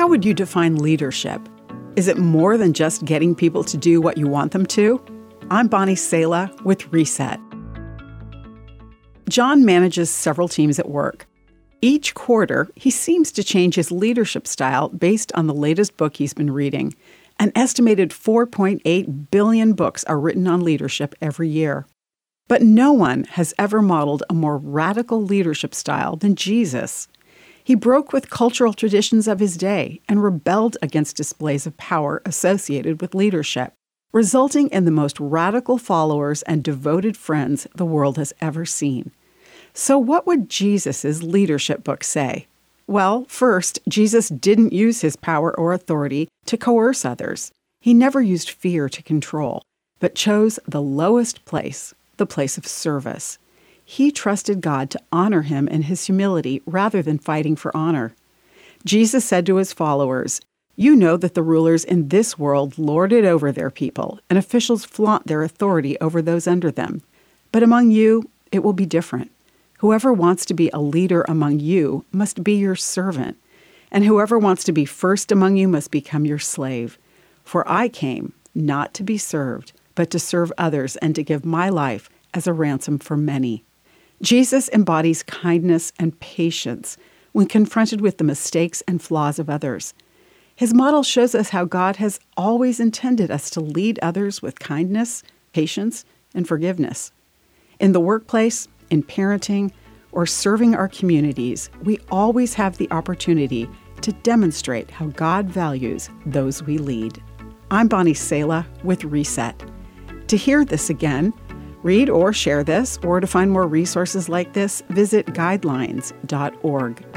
How would you define leadership? Is it more than just getting people to do what you want them to? I'm Bonnie Sala with Reset. John manages several teams at work. Each quarter, he seems to change his leadership style based on the latest book he's been reading. An estimated 4.8 billion books are written on leadership every year. But no one has ever modeled a more radical leadership style than Jesus. He broke with cultural traditions of his day and rebelled against displays of power associated with leadership, resulting in the most radical followers and devoted friends the world has ever seen. So, what would Jesus' leadership book say? Well, first, Jesus didn't use his power or authority to coerce others. He never used fear to control, but chose the lowest place, the place of service. He trusted God to honor him in his humility rather than fighting for honor. Jesus said to his followers, You know that the rulers in this world lord it over their people, and officials flaunt their authority over those under them. But among you, it will be different. Whoever wants to be a leader among you must be your servant, and whoever wants to be first among you must become your slave. For I came not to be served, but to serve others and to give my life as a ransom for many. Jesus embodies kindness and patience when confronted with the mistakes and flaws of others. His model shows us how God has always intended us to lead others with kindness, patience, and forgiveness. In the workplace, in parenting, or serving our communities, we always have the opportunity to demonstrate how God values those we lead. I'm Bonnie Sala with Reset. To hear this again, read or share this, or to find more resources like this, visit guidelines.org.